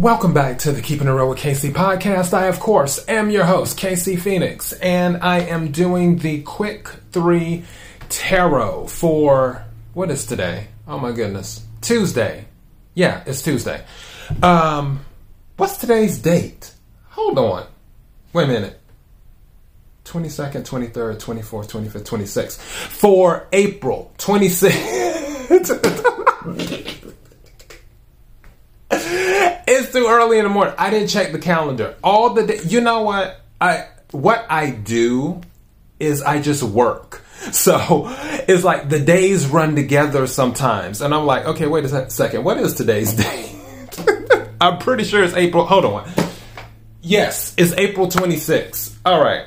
Welcome back to the Keeping It Real with KC podcast. I, of course, am your host, KC Phoenix, and I am doing the quick three tarot for what is today? Oh my goodness. Tuesday. Yeah, it's Tuesday. Um, what's today's date? Hold on. Wait a minute. 22nd, 23rd, 24th, 25th, 26th. For April 26th. too early in the morning. I didn't check the calendar. All the day, you know what? I what I do is I just work. So it's like the days run together sometimes, and I'm like, okay, wait a second. What is today's day? I'm pretty sure it's April. Hold on. Yes, it's April 26th. All right.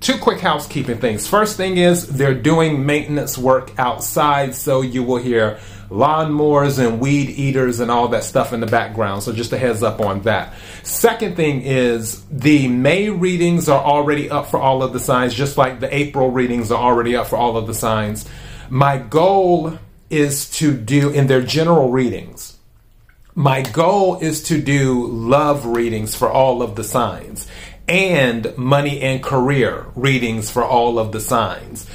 two quick housekeeping things. First thing is they're doing maintenance work outside, so you will hear lawnmowers and weed eaters and all that stuff in the background. So just a heads up on that. Second thing is the May readings are already up for all of the signs, just like the April readings are already up for all of the signs. My goal is to do in their general readings. My goal is to do love readings for all of the signs and money and career readings for all of the signs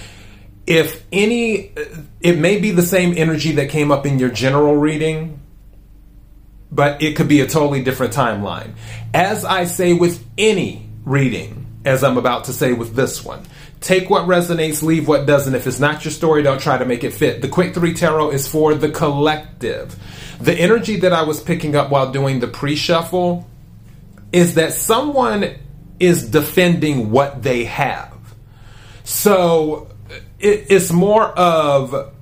if any, it may be the same energy that came up in your general reading, but it could be a totally different timeline. As I say with any reading, as I'm about to say with this one, take what resonates, leave what doesn't. If it's not your story, don't try to make it fit. The Quick Three Tarot is for the collective. The energy that I was picking up while doing the pre shuffle is that someone is defending what they have. So it, it's more of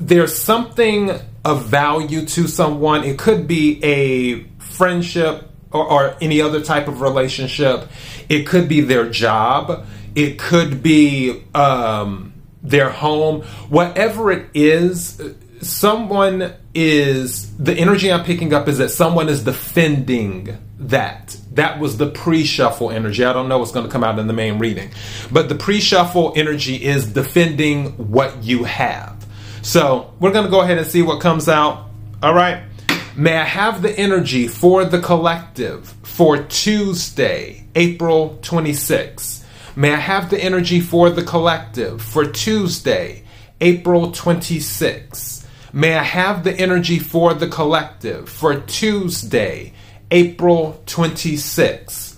there's something of value to someone. It could be a friendship or, or, any other type of relationship. It could be their job. It could be um, their home. Whatever it is, someone is the energy I'm picking up is that someone is defending that. That was the pre shuffle energy. I don't know what's going to come out in the main reading. But the pre shuffle energy is defending what you have. So we're going to go ahead and see what comes out. All right. May I have the energy for the collective for Tuesday, April 26th? May I have the energy for the collective for Tuesday, April 26th? May I have the energy for the collective for Tuesday, April 26th.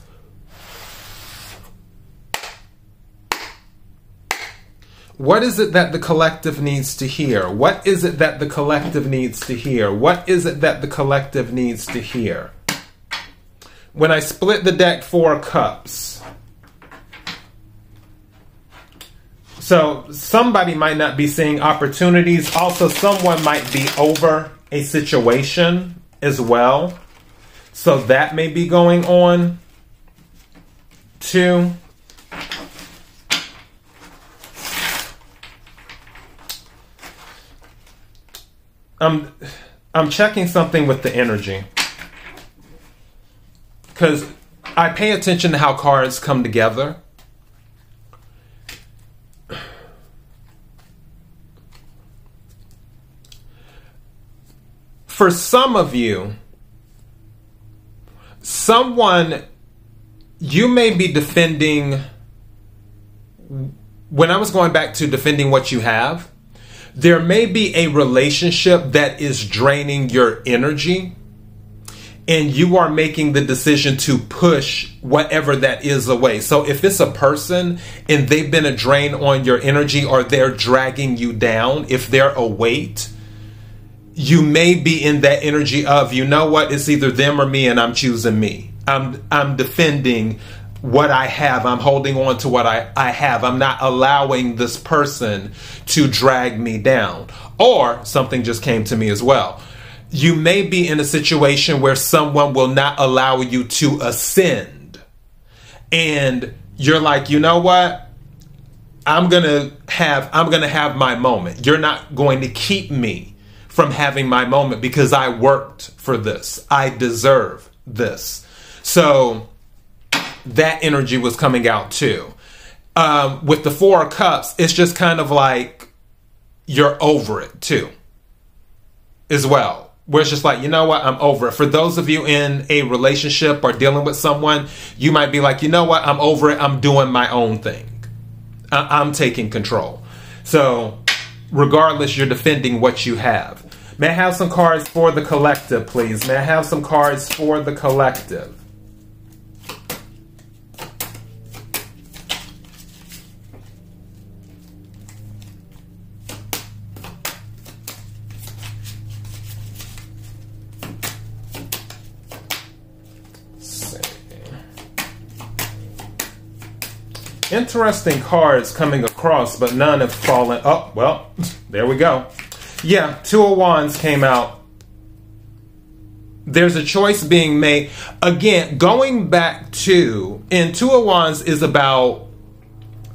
What is it that the collective needs to hear? What is it that the collective needs to hear? What is it that the collective needs to hear? When I split the deck four cups, so somebody might not be seeing opportunities. Also, someone might be over a situation as well. So that may be going on too. I'm I'm checking something with the energy. Cuz I pay attention to how cards come together. For some of you, someone you may be defending when I was going back to defending what you have, there may be a relationship that is draining your energy and you are making the decision to push whatever that is away. So if it's a person and they've been a drain on your energy or they're dragging you down, if they're a weight, you may be in that energy of you know what it's either them or me and i'm choosing me i'm i'm defending what i have i'm holding on to what i i have i'm not allowing this person to drag me down or something just came to me as well you may be in a situation where someone will not allow you to ascend. And you're like, you know what? I'm gonna have I'm gonna have my moment. You're not going to keep me from having my moment because I worked for this. I deserve this. So that energy was coming out too. Um, with the four of cups, it's just kind of like you're over it too, as well where it's just like, you know what, I'm over it. For those of you in a relationship or dealing with someone, you might be like, you know what, I'm over it. I'm doing my own thing. I- am taking control. So, regardless, you're defending what you have. May I have some cards for the collective, please? May I have some cards for the collective? Interesting cards coming across, but none have fallen. Oh, well, there we go. Yeah, Two of Wands came out. There's a choice being made. Again, going back to, and Two of Wands is about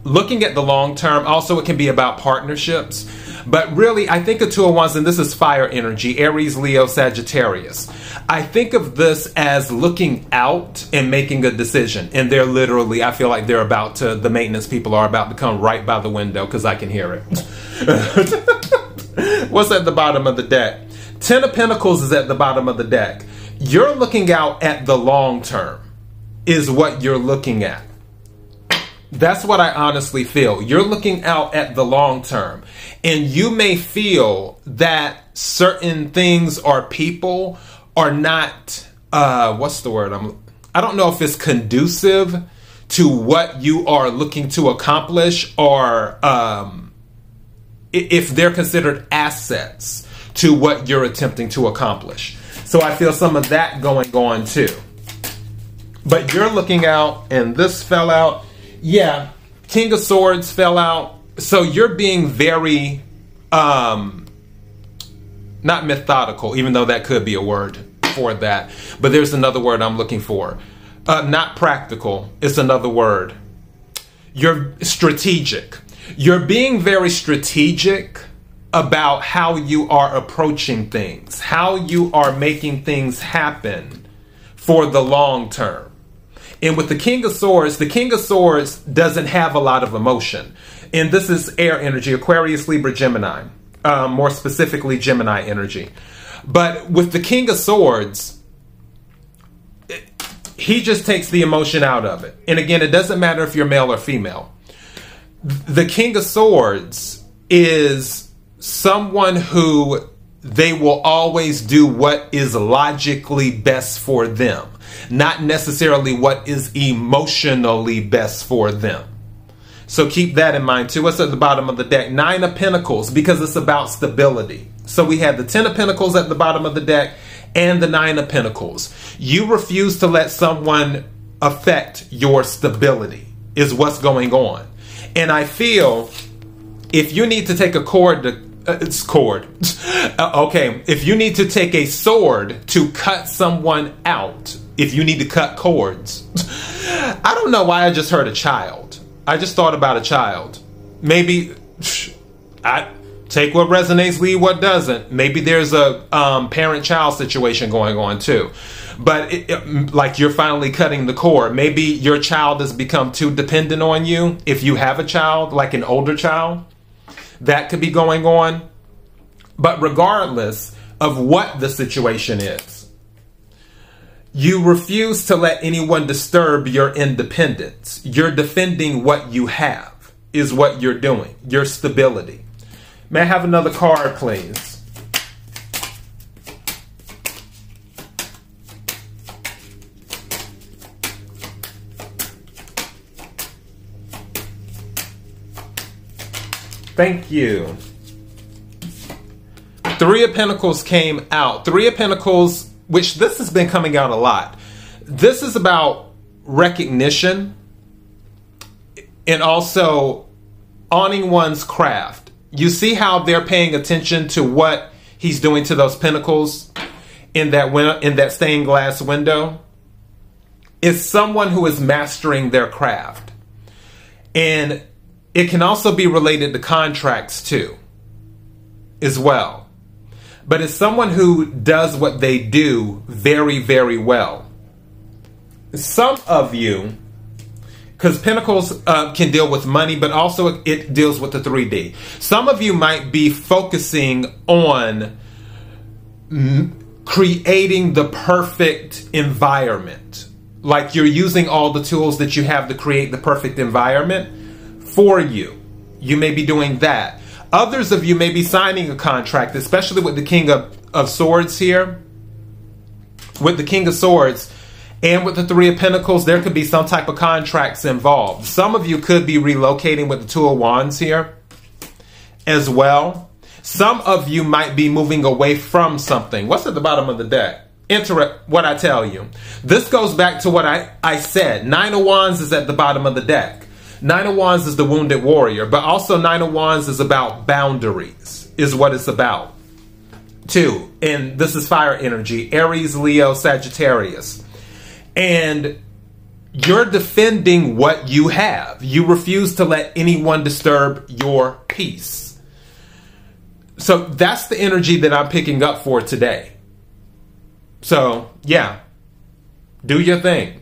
looking at the long term. Also, it can be about partnerships. But really, I think of two of wands, and this is fire energy Aries, Leo, Sagittarius. I think of this as looking out and making a decision. And they're literally, I feel like they're about to, the maintenance people are about to come right by the window because I can hear it. What's at the bottom of the deck? Ten of Pentacles is at the bottom of the deck. You're looking out at the long term, is what you're looking at. That's what I honestly feel. You're looking out at the long term, and you may feel that certain things or people are not uh what's the word I'm I don't know if it's conducive to what you are looking to accomplish or um if they're considered assets to what you're attempting to accomplish. So I feel some of that going on too. But you're looking out and this fell out yeah, King of Swords fell out. So you're being very um not methodical, even though that could be a word for that. But there's another word I'm looking for. Uh, not practical. It's another word. You're strategic. You're being very strategic about how you are approaching things, how you are making things happen for the long term. And with the King of Swords, the King of Swords doesn't have a lot of emotion. And this is air energy, Aquarius, Libra, Gemini. Um, more specifically, Gemini energy. But with the King of Swords, he just takes the emotion out of it. And again, it doesn't matter if you're male or female. The King of Swords is someone who they will always do what is logically best for them not necessarily what is emotionally best for them. So keep that in mind too. What's at the bottom of the deck? Nine of Pentacles, because it's about stability. So we have the Ten of Pentacles at the bottom of the deck and the Nine of Pentacles. You refuse to let someone affect your stability, is what's going on. And I feel if you need to take a cord to uh, it's cord. uh, okay, if you need to take a sword to cut someone out, if you need to cut cords. I don't know why I just heard a child. I just thought about a child. Maybe I take what resonates, leave what doesn't. Maybe there's a um, parent-child situation going on too. But it, it, like you're finally cutting the cord. Maybe your child has become too dependent on you. If you have a child, like an older child, that could be going on. But regardless of what the situation is, you refuse to let anyone disturb your independence. You're defending what you have, is what you're doing, your stability. May I have another card, please? Thank you. Three of Pentacles came out. Three of Pentacles which this has been coming out a lot. This is about recognition and also owning one's craft. You see how they're paying attention to what he's doing to those pentacles in that win- in that stained glass window is someone who is mastering their craft. And it can also be related to contracts too, as well. But it's someone who does what they do very, very well. Some of you, because Pentacles uh, can deal with money, but also it deals with the 3D. Some of you might be focusing on creating the perfect environment. Like you're using all the tools that you have to create the perfect environment for you. You may be doing that. Others of you may be signing a contract, especially with the King of, of Swords here. With the King of Swords and with the Three of Pentacles, there could be some type of contracts involved. Some of you could be relocating with the Two of Wands here as well. Some of you might be moving away from something. What's at the bottom of the deck? Enter what I tell you. This goes back to what I, I said. Nine of Wands is at the bottom of the deck. Nine of Wands is the wounded warrior, but also Nine of Wands is about boundaries, is what it's about. Two, and this is fire energy Aries, Leo, Sagittarius. And you're defending what you have. You refuse to let anyone disturb your peace. So that's the energy that I'm picking up for today. So, yeah, do your thing.